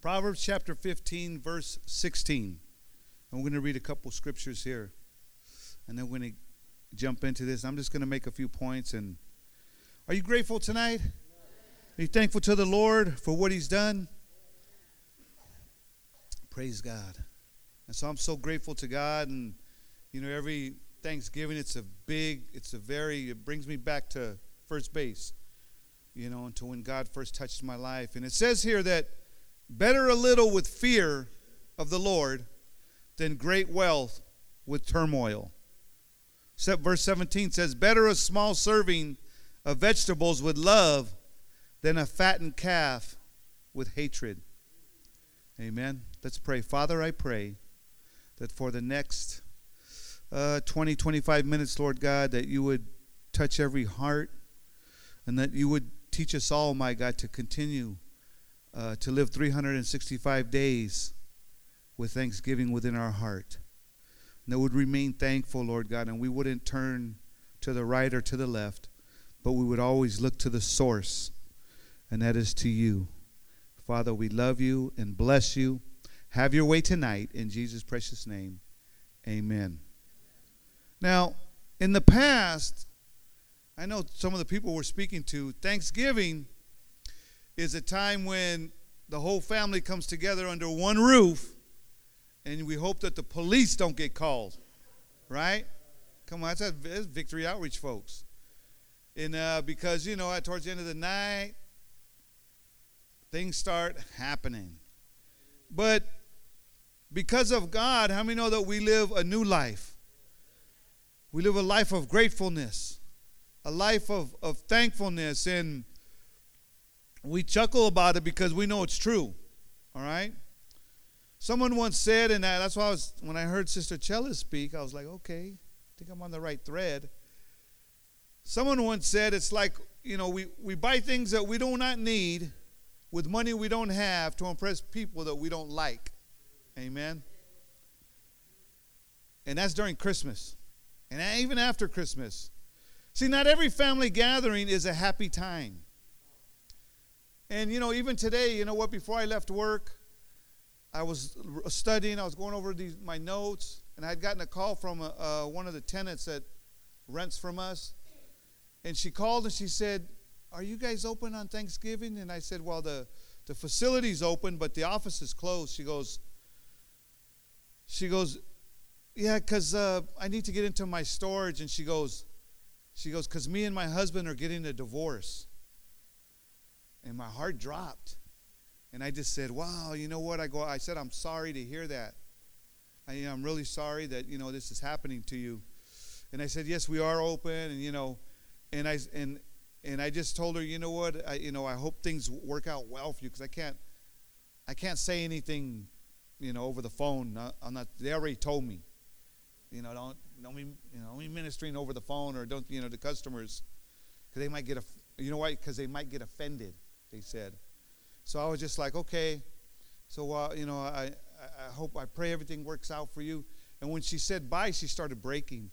Proverbs chapter 15, verse 16. And we're going to read a couple scriptures here. And then we're going to jump into this. I'm just going to make a few points. And are you grateful tonight? Are you thankful to the Lord for what He's done? Praise God. And so I'm so grateful to God. And, you know, every Thanksgiving, it's a big, it's a very, it brings me back to first base, you know, until when God first touched my life. And it says here that better a little with fear of the Lord than great wealth with turmoil. Verse 17 says, Better a small serving of vegetables with love than a fattened calf with hatred. Amen. Let's pray. Father, I pray that for the next uh, 20, 25 minutes, Lord God, that you would touch every heart and that you would teach us all, my God, to continue uh, to live 365 days with thanksgiving within our heart. And that would remain thankful, Lord God, and we wouldn't turn to the right or to the left, but we would always look to the source, and that is to you. Father, we love you and bless you. Have your way tonight in Jesus' precious name. Amen. Now, in the past, I know some of the people we're speaking to, Thanksgiving is a time when the whole family comes together under one roof and we hope that the police don't get called. Right? Come on, that's, that's Victory Outreach, folks. And uh, because, you know, towards the end of the night, things start happening. But because of God, how many know that we live a new life? We live a life of gratefulness, a life of, of thankfulness, and we chuckle about it because we know it's true. All right? Someone once said, and that's why I was, when I heard Sister Chella speak, I was like, okay, I think I'm on the right thread. Someone once said, it's like, you know, we, we buy things that we do not need with money we don't have to impress people that we don't like. Amen? And that's during Christmas and even after Christmas. See, not every family gathering is a happy time. And, you know, even today, you know what, before I left work, I was studying, I was going over these, my notes, and I had gotten a call from a, uh, one of the tenants that rents from us. And she called and she said, Are you guys open on Thanksgiving? And I said, Well, the, the facility's open, but the office is closed. She goes, She goes, yeah, because uh, I need to get into my storage. And she goes, she goes, because me and my husband are getting a divorce. And my heart dropped. And I just said, wow, you know what? I go, I said, I'm sorry to hear that. I, am really sorry that, you know, this is happening to you. And I said, yes, we are open. And, you know, and I, and, and I just told her, you know what? I, you know, I hope things work out well for you because I can't, I can't say anything, you know, over the phone. I'm not, they already told me. You know, don't don't be you know be ministering over the phone or don't you know to customers because they might get a you know why because they might get offended. They said. So I was just like, okay. So uh, you know, I I hope I pray everything works out for you. And when she said bye, she started breaking.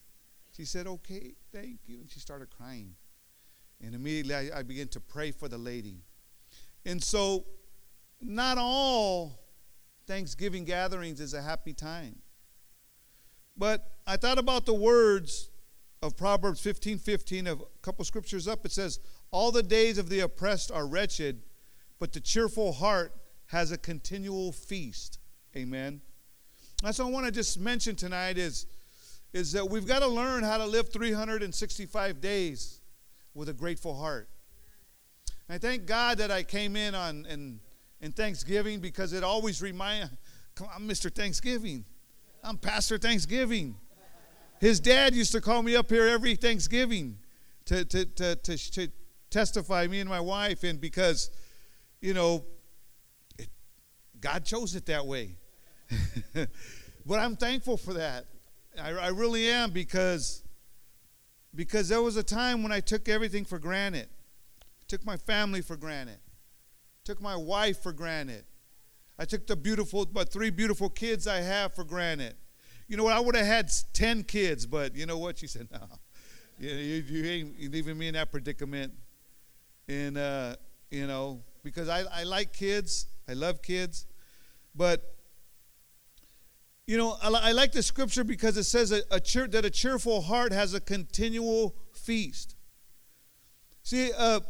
She said, okay, thank you, and she started crying. And immediately I, I began to pray for the lady. And so, not all Thanksgiving gatherings is a happy time. But I thought about the words of Proverbs 15 15, of a couple scriptures up. It says, All the days of the oppressed are wretched, but the cheerful heart has a continual feast. Amen. That's what I want to just mention tonight is, is that we've got to learn how to live 365 days with a grateful heart. And I thank God that I came in on in, in Thanksgiving because it always reminds, on, Mr. Thanksgiving. I'm Pastor Thanksgiving. His dad used to call me up here every Thanksgiving to, to, to, to testify, me and my wife, and because, you know, it, God chose it that way. but I'm thankful for that. I, I really am because, because there was a time when I took everything for granted. took my family for granted. Took my wife for granted. I took the beautiful, but three beautiful kids I have for granted. You know what? I would have had 10 kids, but you know what? She said, no. You, you, you ain't leaving me in that predicament. And, uh, you know, because I, I like kids, I love kids, But you know, I, I like the scripture because it says a, a cheer, that a cheerful heart has a continual feast. See, uh,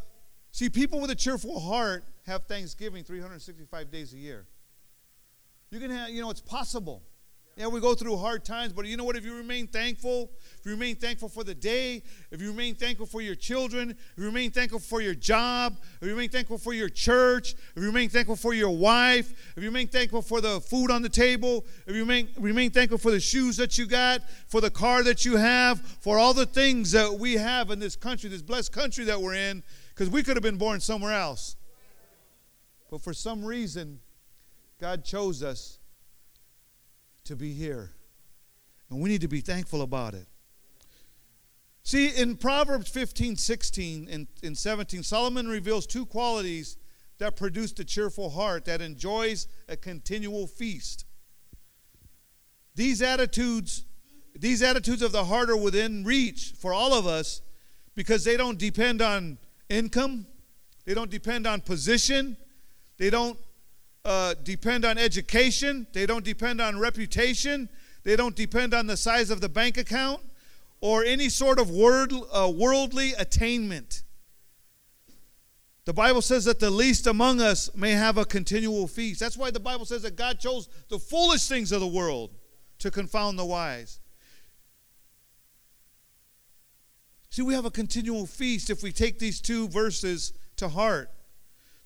see, people with a cheerful heart have Thanksgiving 365 days a year. You can have, you know, it's possible. Yeah, we go through hard times, but you know what? If you remain thankful, if you remain thankful for the day, if you remain thankful for your children, if you remain thankful for your job, if you remain thankful for your church, if you remain thankful for your wife, if you remain thankful for the food on the table, if you remain, remain thankful for the shoes that you got, for the car that you have, for all the things that we have in this country, this blessed country that we're in, because we could have been born somewhere else. But for some reason, God chose us to be here. And we need to be thankful about it. See, in Proverbs 15, 16, and, and 17, Solomon reveals two qualities that produce a cheerful heart that enjoys a continual feast. These attitudes, these attitudes of the heart are within reach for all of us because they don't depend on income, they don't depend on position, they don't uh, depend on education, they don't depend on reputation, they don't depend on the size of the bank account or any sort of word, uh, worldly attainment. The Bible says that the least among us may have a continual feast. That's why the Bible says that God chose the foolish things of the world to confound the wise. See, we have a continual feast if we take these two verses to heart.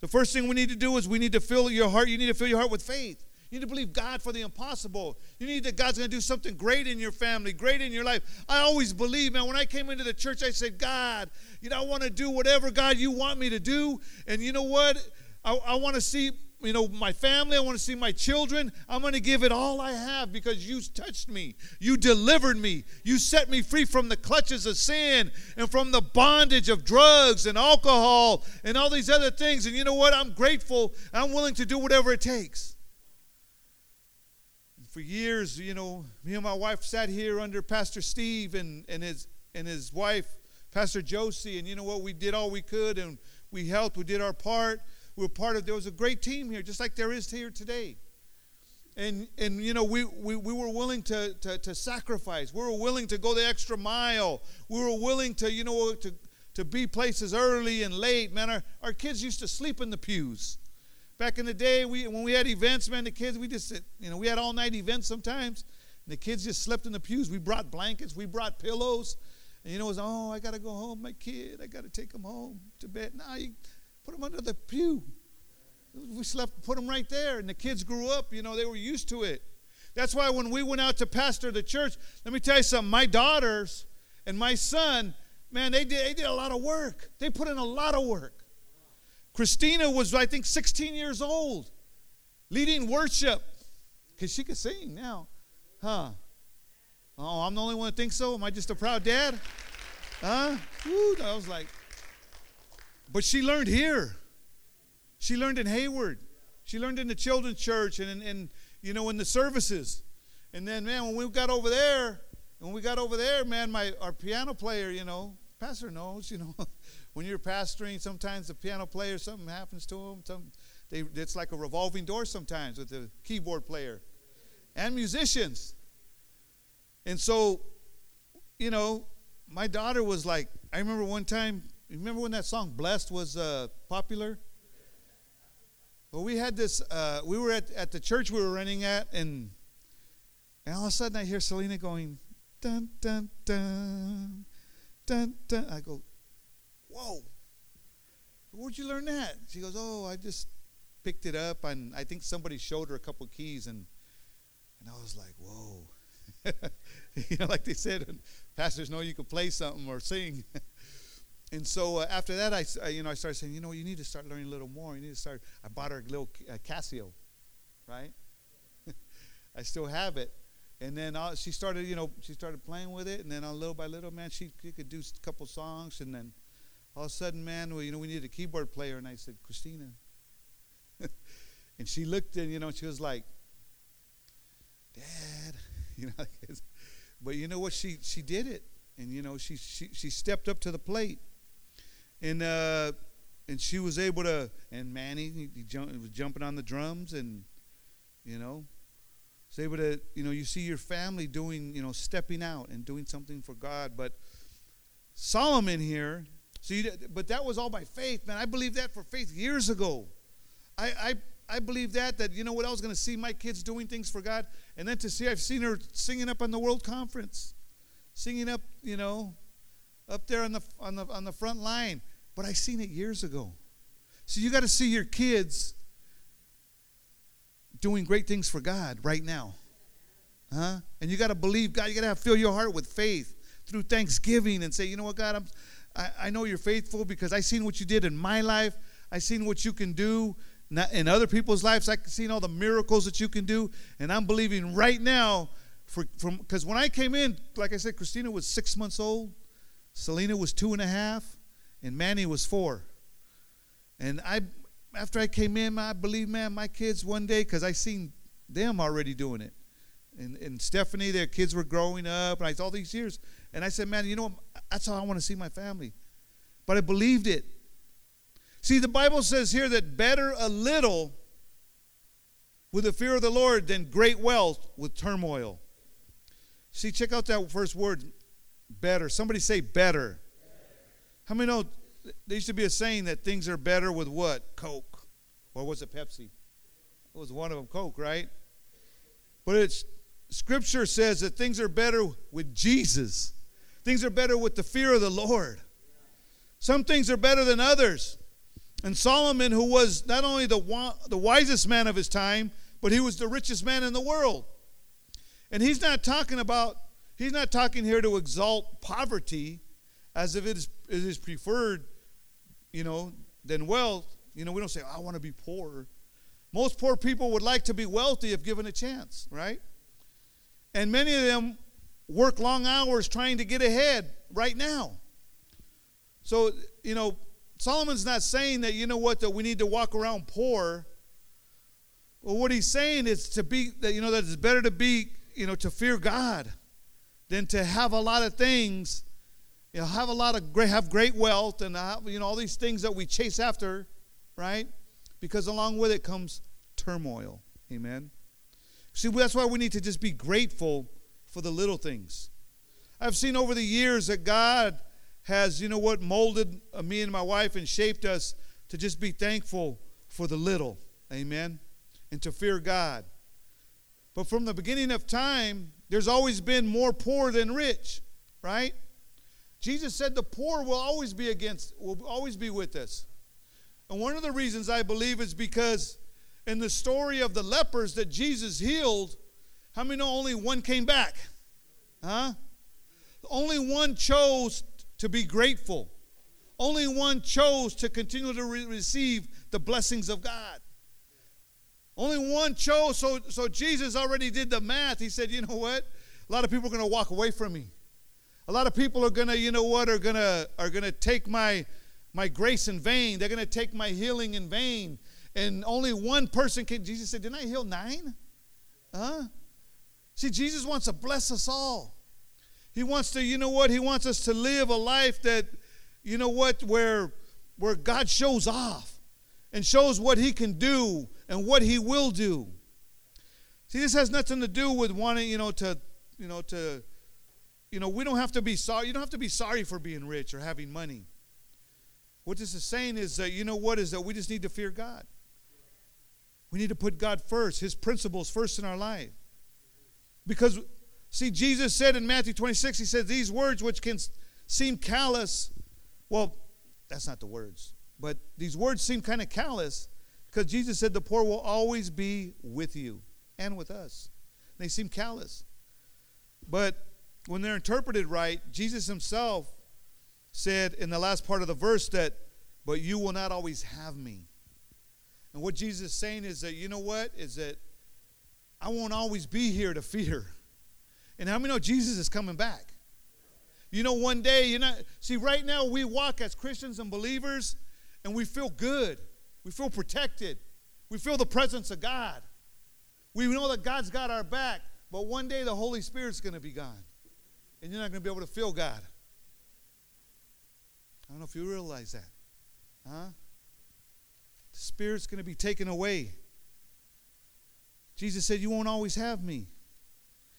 The first thing we need to do is we need to fill your heart. You need to fill your heart with faith. You need to believe God for the impossible. You need that God's going to do something great in your family, great in your life. I always believe, man, when I came into the church, I said, God, you know, I want to do whatever, God, you want me to do. And you know what? I, I want to see you know, my family. I want to see my children. I'm going to give it all I have because you touched me. You delivered me. You set me free from the clutches of sin and from the bondage of drugs and alcohol and all these other things. And you know what? I'm grateful. I'm willing to do whatever it takes. For years, you know, me and my wife sat here under Pastor Steve and, and his and his wife, Pastor Josie, and you know what? We did all we could and we helped. We did our part we were part of there was a great team here just like there is here today. And and you know we we, we were willing to, to to sacrifice. We were willing to go the extra mile. We were willing to you know to to be places early and late. Man our, our kids used to sleep in the pews. Back in the day we when we had events man the kids we just you know we had all night events sometimes. And the kids just slept in the pews. We brought blankets. We brought pillows. And you know it was oh i gotta go home my kid. I gotta take him home to bed. Now you Put them under the pew. We slept, put them right there. And the kids grew up, you know, they were used to it. That's why when we went out to pastor the church, let me tell you something, my daughters and my son, man, they did, they did a lot of work. They put in a lot of work. Christina was, I think, 16 years old, leading worship. Because she could sing now. Huh? Oh, I'm the only one that thinks so? Am I just a proud dad? Huh? Woo, I was like, but she learned here. She learned in Hayward. She learned in the children's church and, in you know, in the services. And then, man, when we got over there, when we got over there, man, my our piano player, you know, pastor knows, you know, when you're pastoring, sometimes the piano player, something happens to him. Some, they, it's like a revolving door sometimes with the keyboard player and musicians. And so, you know, my daughter was like, I remember one time Remember when that song "Blessed" was uh, popular? Well, we had this. Uh, we were at, at the church we were running at, and and all of a sudden I hear Selena going, dun dun dun dun dun. I go, whoa. Where'd you learn that? She goes, oh, I just picked it up, and I think somebody showed her a couple keys, and and I was like, whoa. you know, like they said, pastors know you can play something or sing. and so uh, after that, I, you know, I started saying, you know, you need to start learning a little more. You need to start. I bought her a little uh, Casio, right? I still have it. And then uh, she started, you know, she started playing with it. And then uh, little by little, man, she, she could do a couple songs. And then all of a sudden, man, well, you know, we needed a keyboard player. And I said, Christina. and she looked and, you know, she was like, Dad, you know, but you know what? She she did it, and you know, she she she stepped up to the plate and uh, and she was able to. And Manny, he, he jump, was jumping on the drums, and you know. It's able to, you know, you see your family doing, you know, stepping out and doing something for God. But Solomon here, you, but that was all by faith, man. I believed that for faith years ago. I, I, I believe that, that, you know what, I was going to see my kids doing things for God. And then to see, I've seen her singing up on the World Conference, singing up, you know, up there on the, on the, on the front line. But I seen it years ago. So you got to see your kids doing great things for God right now. Huh? And you got to believe God. You got to fill your heart with faith through thanksgiving and say, you know what, God, I'm, I, I know you're faithful because I seen what you did in my life. I seen what you can do in other people's lives. I seen all the miracles that you can do, and I'm believing right now for from because when I came in, like I said, Christina was six months old, Selena was two and a half, and Manny was four. And I after I came in, I believe, man, my kids one day, because I seen them already doing it. And, and Stephanie, their kids were growing up, and I all these years. And I said, man, you know, what? that's how I want to see my family. But I believed it. See, the Bible says here that better a little with the fear of the Lord than great wealth with turmoil. See, check out that first word, better. Somebody say better. How many know there used to be a saying that things are better with what? Coke. Or was it Pepsi? It was one of them, Coke, right? But it's scripture says that things are better with Jesus. Things are better with the fear of the Lord. Some things are better than others. And Solomon, who was not only the, the wisest man of his time, but he was the richest man in the world. And he's not talking about, he's not talking here to exalt poverty as if it is, it is preferred, you know, than wealth. You know, we don't say, I want to be poor. Most poor people would like to be wealthy if given a chance, right? And many of them work long hours trying to get ahead right now. So, you know, Solomon's not saying that, you know what, that we need to walk around poor. Well, what he's saying is to be, that, you know, that it's better to be, you know, to fear God than to have a lot of things you know, have a lot of great, have great wealth and have, you know all these things that we chase after, right? Because along with it comes turmoil. Amen. See, that's why we need to just be grateful for the little things. I've seen over the years that God has, you know what, molded me and my wife and shaped us to just be thankful for the little. Amen. And to fear God. But from the beginning of time, there's always been more poor than rich, right? Jesus said the poor will always be against, will always be with us. And one of the reasons I believe is because in the story of the lepers that Jesus healed, how many know only one came back? Huh? Only one chose to be grateful. Only one chose to continue to re- receive the blessings of God. Only one chose. So, so Jesus already did the math. He said, you know what? A lot of people are going to walk away from me. A lot of people are gonna, you know what, are gonna are gonna take my my grace in vain. They're gonna take my healing in vain. And only one person can. Jesus said, "Didn't I heal nine? Huh? See, Jesus wants to bless us all. He wants to, you know what? He wants us to live a life that, you know what, where where God shows off and shows what He can do and what He will do. See, this has nothing to do with wanting, you know, to, you know, to you know, we don't have to be sorry. You don't have to be sorry for being rich or having money. What this is saying is that, you know what, is that we just need to fear God. We need to put God first, His principles first in our life. Because, see, Jesus said in Matthew 26, He said, These words which can seem callous, well, that's not the words, but these words seem kind of callous because Jesus said, The poor will always be with you and with us. They seem callous. But when they're interpreted right, Jesus himself said in the last part of the verse that, but you will not always have me. And what Jesus is saying is that, you know what? Is that I won't always be here to fear. And how many know Jesus is coming back? You know, one day, you know, see, right now we walk as Christians and believers and we feel good. We feel protected. We feel the presence of God. We know that God's got our back, but one day the Holy Spirit's going to be gone and you're not going to be able to feel God. I don't know if you realize that. Huh? The Spirit's going to be taken away. Jesus said, You won't always have me.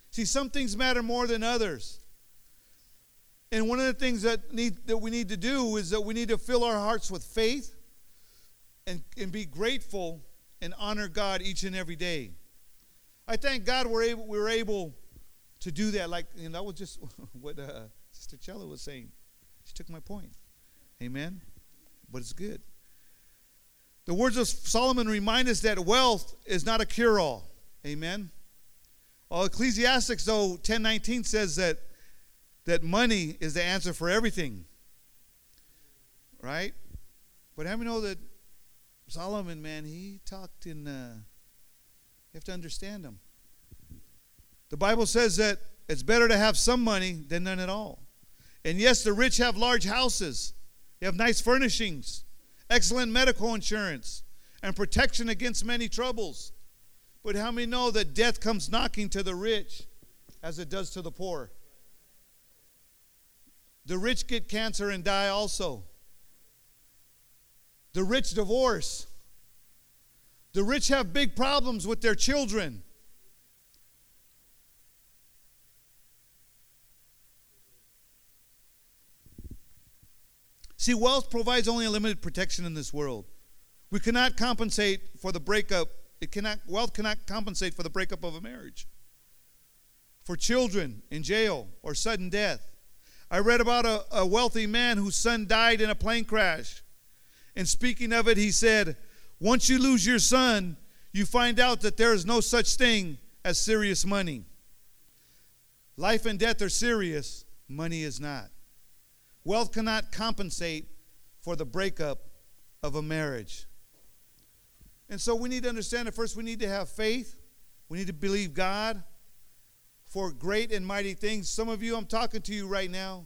See, some things matter more than others. And one of the things that, need, that we need to do is that we need to fill our hearts with faith and, and be grateful and honor God each and every day. I thank God we're able, we were able to do that. Like, and that was just what uh, Sister Chella was saying. She took my point. Amen. But it's good. The words of Solomon remind us that wealth is not a cure all. Amen. Well, Ecclesiastics, though, 1019 says that, that money is the answer for everything. Right? But how many know that Solomon, man, he talked in, uh, you have to understand him. The Bible says that it's better to have some money than none at all. And yes, the rich have large houses, they have nice furnishings, excellent medical insurance, and protection against many troubles. But how many know that death comes knocking to the rich as it does to the poor? The rich get cancer and die also. The rich divorce. The rich have big problems with their children. See, wealth provides only a limited protection in this world. We cannot compensate for the breakup. It cannot, wealth cannot compensate for the breakup of a marriage, for children in jail or sudden death. I read about a, a wealthy man whose son died in a plane crash. And speaking of it, he said, Once you lose your son, you find out that there is no such thing as serious money. Life and death are serious, money is not. Wealth cannot compensate for the breakup of a marriage. And so we need to understand that first we need to have faith. We need to believe God for great and mighty things. Some of you, I'm talking to you right now.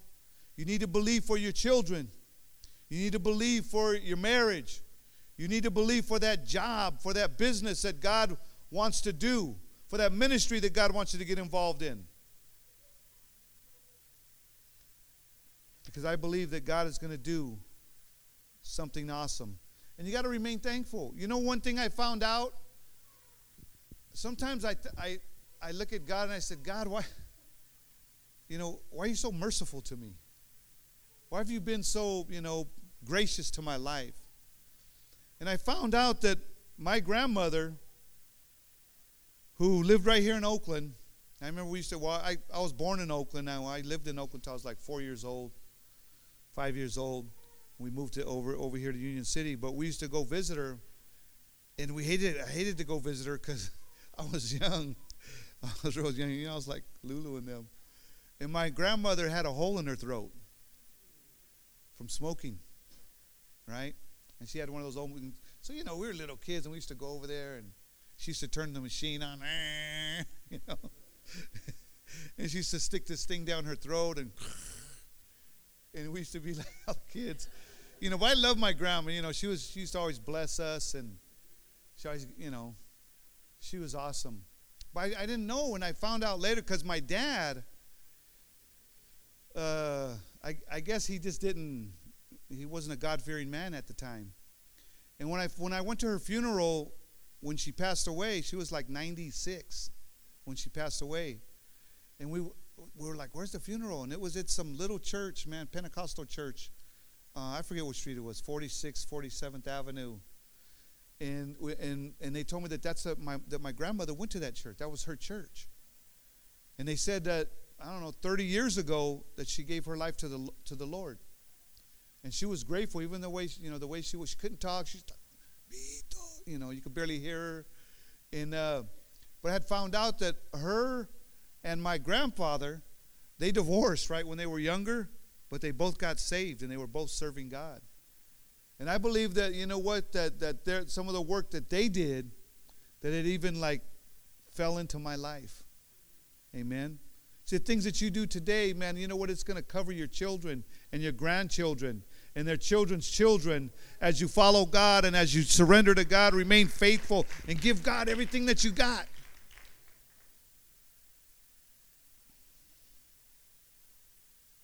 You need to believe for your children. You need to believe for your marriage. You need to believe for that job, for that business that God wants to do, for that ministry that God wants you to get involved in. because I believe that God is going to do something awesome. And you got to remain thankful. You know, one thing I found out? Sometimes I, I, I look at God and I said, God, why, you know, why are you so merciful to me? Why have you been so, you know, gracious to my life? And I found out that my grandmother, who lived right here in Oakland, I remember we used to, well, I, I was born in Oakland now. I lived in Oakland until I was like four years old five years old. We moved to over over here to Union City, but we used to go visit her, and we hated I hated to go visit her because I was young. I was real young. You know, I was like Lulu and them. And my grandmother had a hole in her throat from smoking, right? And she had one of those old. So you know, we were little kids, and we used to go over there, and she used to turn the machine on, you know, and she used to stick this thing down her throat and and we used to be like kids. You know, but I love my grandma. You know, she was she used to always bless us, and she always, you know, she was awesome. But I, I didn't know when I found out later because my dad, uh, I, I guess he just didn't. He wasn't a God fearing man at the time. And when I when I went to her funeral, when she passed away, she was like 96 when she passed away, and we we were like, "Where's the funeral?" And it was at some little church, man, Pentecostal church. Uh, I forget what street it was, 46th, 47th Avenue. And and and they told me that that's a, my that my grandmother went to that church. That was her church. And they said that I don't know, 30 years ago that she gave her life to the to the Lord. And she was grateful, even the way you know the way she was. She couldn't talk. She's, you know, you could barely hear her. And uh, but I had found out that her and my grandfather, they divorced right when they were younger, but they both got saved and they were both serving God. And I believe that you know what that that some of the work that they did, that it even like fell into my life. Amen. See, the things that you do today, man, you know what? It's going to cover your children and your grandchildren and their children's children as you follow God and as you surrender to God, remain faithful and give God everything that you got.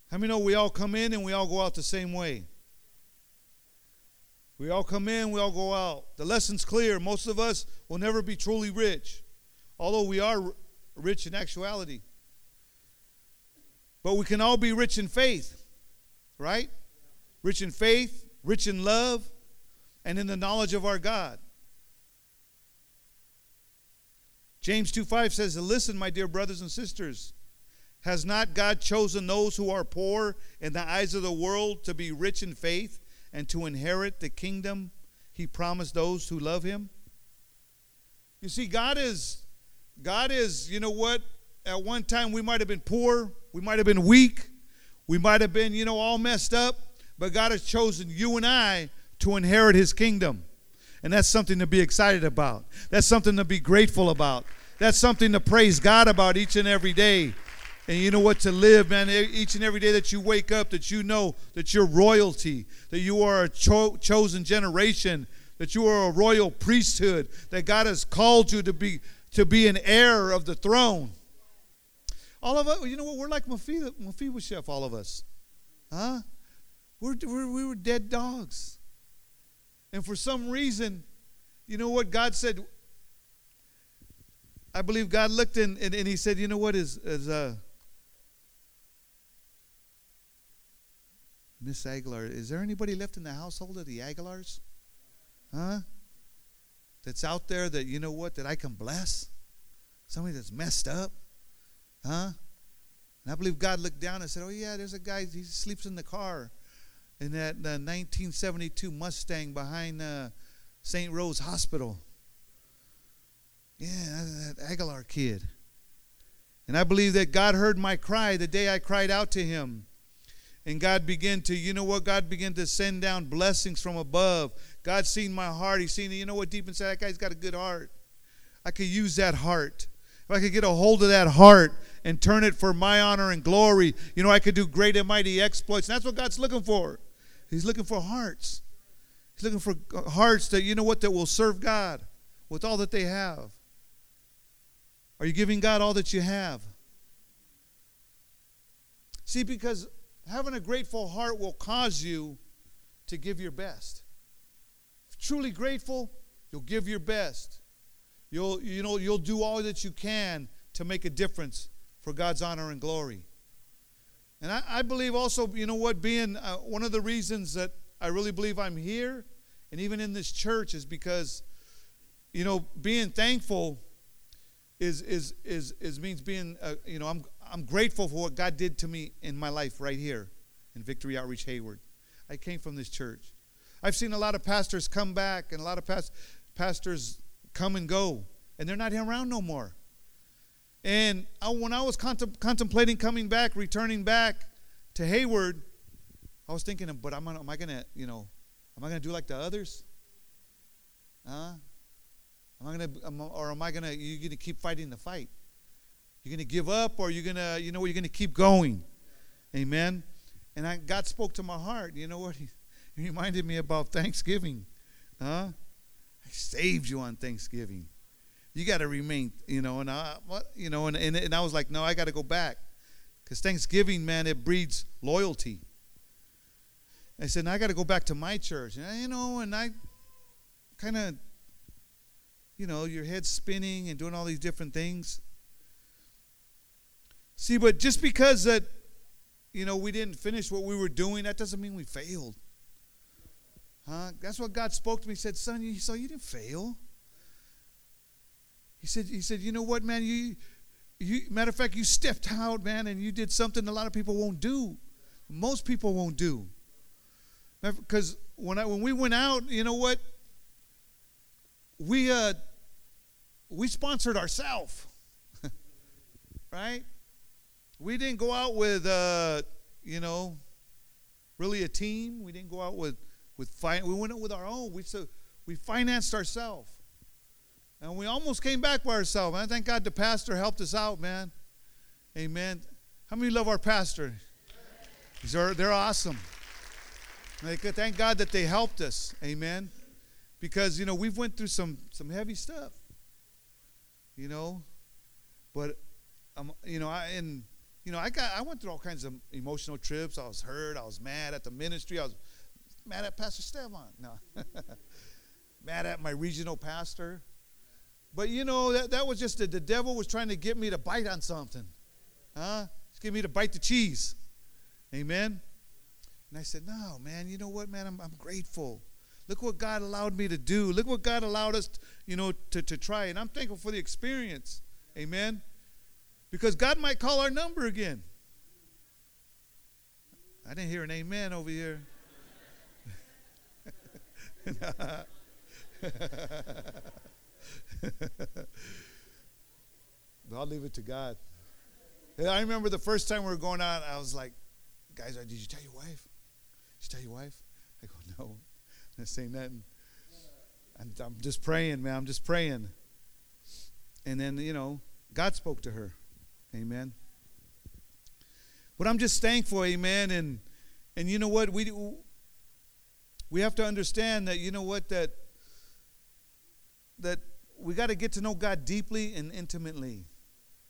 How many know we all come in and we all go out the same way? We all come in, we all go out. The lesson's clear. Most of us will never be truly rich. although we are rich in actuality. But we can all be rich in faith, right? Rich in faith, rich in love, and in the knowledge of our God. James 2 5 says, Listen, my dear brothers and sisters, has not God chosen those who are poor in the eyes of the world to be rich in faith and to inherit the kingdom he promised those who love him? You see, God is, God is, you know what? At one time we might have been poor, we might have been weak, we might have been, you know, all messed up, but God has chosen you and I to inherit his kingdom. And that's something to be excited about. That's something to be grateful about. That's something to praise God about each and every day. And you know what? To live, man, each and every day that you wake up, that you know that you're royalty, that you are a cho- chosen generation, that you are a royal priesthood, that God has called you to be to be an heir of the throne. All of us, you know what? We're like Mephibosheth, all of us. Huh? We're, we're, we were dead dogs. And for some reason, you know what God said? I believe God looked in and, and he said, you know what is, is uh, Miss Aguilar, is there anybody left in the household of the Aguilars? Huh? That's out there that, you know what, that I can bless? Somebody that's messed up? Huh? And I believe God looked down and said, Oh, yeah, there's a guy, he sleeps in the car in that uh, 1972 Mustang behind uh, St. Rose Hospital. Yeah, that Aguilar kid. And I believe that God heard my cry the day I cried out to him. And God began to, you know what? God began to send down blessings from above. God seen my heart. He seen, you know what? Deep inside, that guy's got a good heart. I could use that heart. If I could get a hold of that heart and turn it for my honor and glory, you know, I could do great and mighty exploits. And that's what God's looking for. He's looking for hearts. He's looking for uh, hearts that, you know what, that will serve God with all that they have. Are you giving God all that you have? See, because having a grateful heart will cause you to give your best. If truly grateful, you'll give your best. You'll, you know, you'll do all that you can to make a difference for God's honor and glory. And I, I believe also, you know what, being uh, one of the reasons that I really believe I'm here and even in this church is because, you know, being thankful is is is is means being, uh, you know, I'm I'm grateful for what God did to me in my life right here in Victory Outreach Hayward. I came from this church. I've seen a lot of pastors come back and a lot of past, pastors come and go, and they're not around no more. And I, when I was contem- contemplating coming back, returning back to Hayward, I was thinking, but am I, am I gonna, you know, am I gonna do like the others? Huh? Am I gonna, or am I gonna? You gonna keep fighting the fight? You're gonna give up, or you're gonna, you know, you're gonna keep going? Amen. And I, God spoke to my heart. You know what? He, he reminded me about Thanksgiving. Huh? I saved you on Thanksgiving you got to remain, you know, and I, what, you know, and, and, and I was like, no, I got to go back. Because Thanksgiving, man, it breeds loyalty. I said, I got to go back to my church. And, you know, and I kind of, you know, your head spinning and doing all these different things. See, but just because that, you know, we didn't finish what we were doing, that doesn't mean we failed. Huh? That's what God spoke to me. He said, son, you, so you didn't fail. He said, he said, you know what, man, you, you matter of fact, you stepped out, man, and you did something a lot of people won't do. Most people won't do. Because when I when we went out, you know what? We uh we sponsored ourselves. right? We didn't go out with uh, you know, really a team. We didn't go out with with we went with our own. We so we financed ourselves. And we almost came back by ourselves, man. Thank God the pastor helped us out, man. Amen. How many love our pastor? They're, they're awesome. Thank God that they helped us. Amen. Because, you know, we've went through some, some heavy stuff. You know. But, um, you know, I, and, you know, I got, I went through all kinds of emotional trips. I was hurt. I was mad at the ministry. I was mad at Pastor Stefan. No. mad at my regional pastor. But you know, that, that was just the, the devil was trying to get me to bite on something. Huh? Just get me to bite the cheese. Amen. And I said, No, man, you know what, man? I'm, I'm grateful. Look what God allowed me to do. Look what God allowed us, you know, to, to try. And I'm thankful for the experience. Amen. Because God might call our number again. I didn't hear an amen over here. I'll leave it to God. I remember the first time we were going out, I was like, guys, did you tell your wife? Did you tell your wife? I go, no. I'm not saying nothing. And I'm just praying, man. I'm just praying. And then, you know, God spoke to her. Amen. But I'm just thankful, amen. And and you know what? We we have to understand that, you know what, that that we got to get to know God deeply and intimately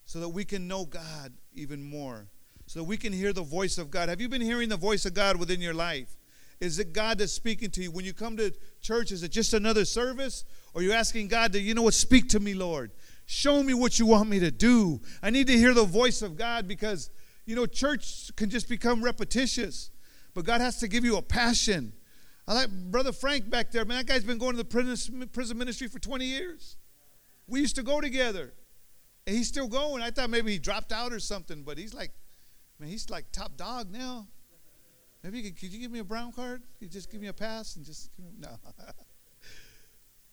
so that we can know God even more, so that we can hear the voice of God. Have you been hearing the voice of God within your life? Is it God that's speaking to you? When you come to church, is it just another service? Or you're you asking God to, you know what, speak to me, Lord? Show me what you want me to do. I need to hear the voice of God because, you know, church can just become repetitious. But God has to give you a passion. I like Brother Frank back there. Man, that guy's been going to the prison, prison ministry for 20 years. We used to go together. And he's still going. I thought maybe he dropped out or something, but he's like, man, he's like top dog now. Maybe you could, could you give me a brown card? You just give me a pass and just give me, no.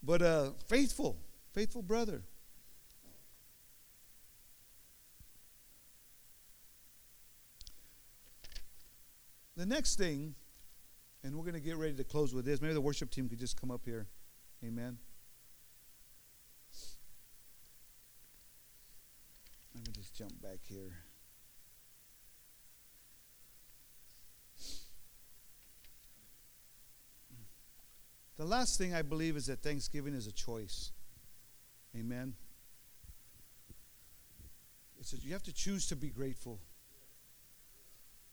but uh, faithful, faithful brother. The next thing, and we're going to get ready to close with this. Maybe the worship team could just come up here. Amen. Let me just jump back here. The last thing I believe is that Thanksgiving is a choice. Amen. It's a, you have to choose to be grateful.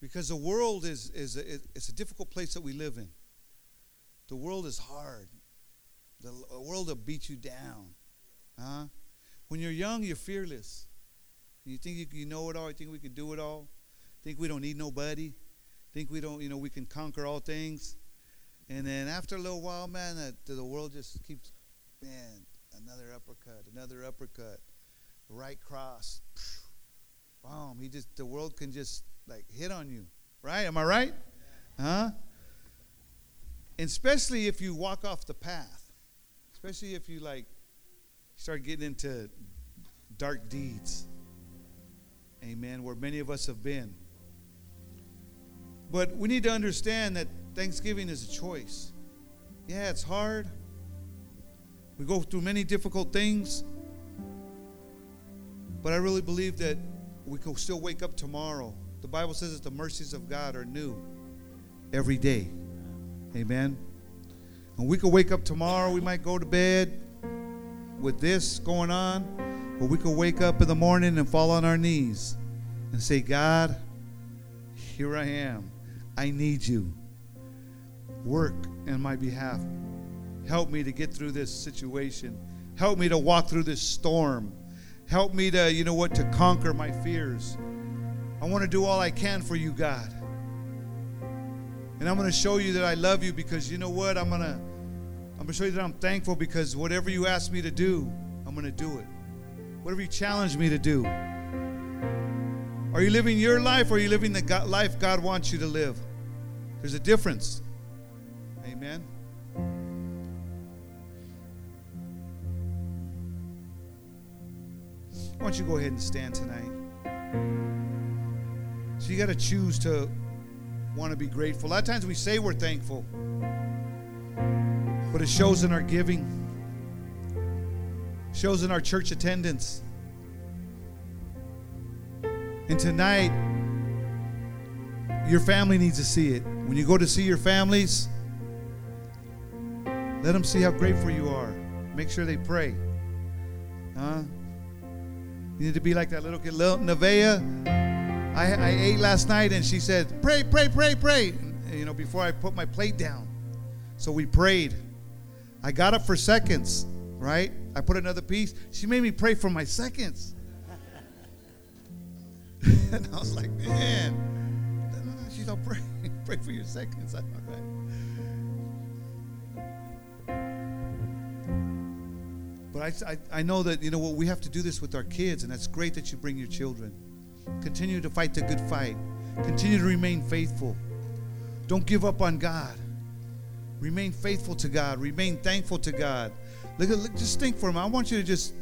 Because the world is, is a, it's a difficult place that we live in. The world is hard. The world will beat you down. Huh? When you're young, you're fearless. You think you, you know it all. You think we can do it all. Think we don't need nobody. Think we don't, you know, we can conquer all things. And then after a little while, man, the, the world just keeps, man, another uppercut, another uppercut, right cross. Boom. He just, the world can just like hit on you. Right? Am I right? Huh? And especially if you walk off the path. Especially if you like start getting into dark deeds. Amen. Where many of us have been. But we need to understand that Thanksgiving is a choice. Yeah, it's hard. We go through many difficult things. But I really believe that we can still wake up tomorrow. The Bible says that the mercies of God are new every day. Amen. And we could wake up tomorrow, we might go to bed with this going on. But we could wake up in the morning and fall on our knees and say, God, here I am. I need you. Work in my behalf. Help me to get through this situation. Help me to walk through this storm. Help me to, you know what, to conquer my fears. I want to do all I can for you, God. And I'm going to show you that I love you because you know what? I'm going to I'm going to show you that I'm thankful because whatever you ask me to do, I'm going to do it whatever you challenge me to do. Are you living your life or are you living the God, life God wants you to live? There's a difference. Amen. Why don't you go ahead and stand tonight? So you got to choose to want to be grateful. A lot of times we say we're thankful, but it shows in our giving shows in our church attendance. And tonight, your family needs to see it. When you go to see your families, let them see how grateful you are. Make sure they pray. Huh? You need to be like that little kid, little Nevaeh. I, I mm-hmm. ate last night and she said, Pray, pray, pray, pray. And, you know, before I put my plate down. So we prayed. I got up for seconds right? I put another piece. She made me pray for my seconds. and I was like, man, she's all pray, pray for your seconds. I thought, right. But I, I, I know that, you know what, we have to do this with our kids, and that's great that you bring your children. Continue to fight the good fight. Continue to remain faithful. Don't give up on God. Remain faithful to God. Remain thankful to God. Look, look just think for a moment. I want you to just,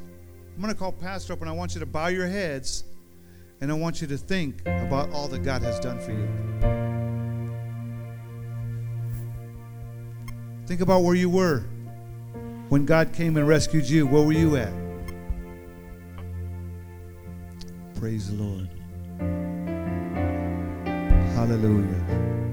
I'm going to call Pastor up and I want you to bow your heads and I want you to think about all that God has done for you. Think about where you were when God came and rescued you. Where were you at? Praise the Lord. Hallelujah.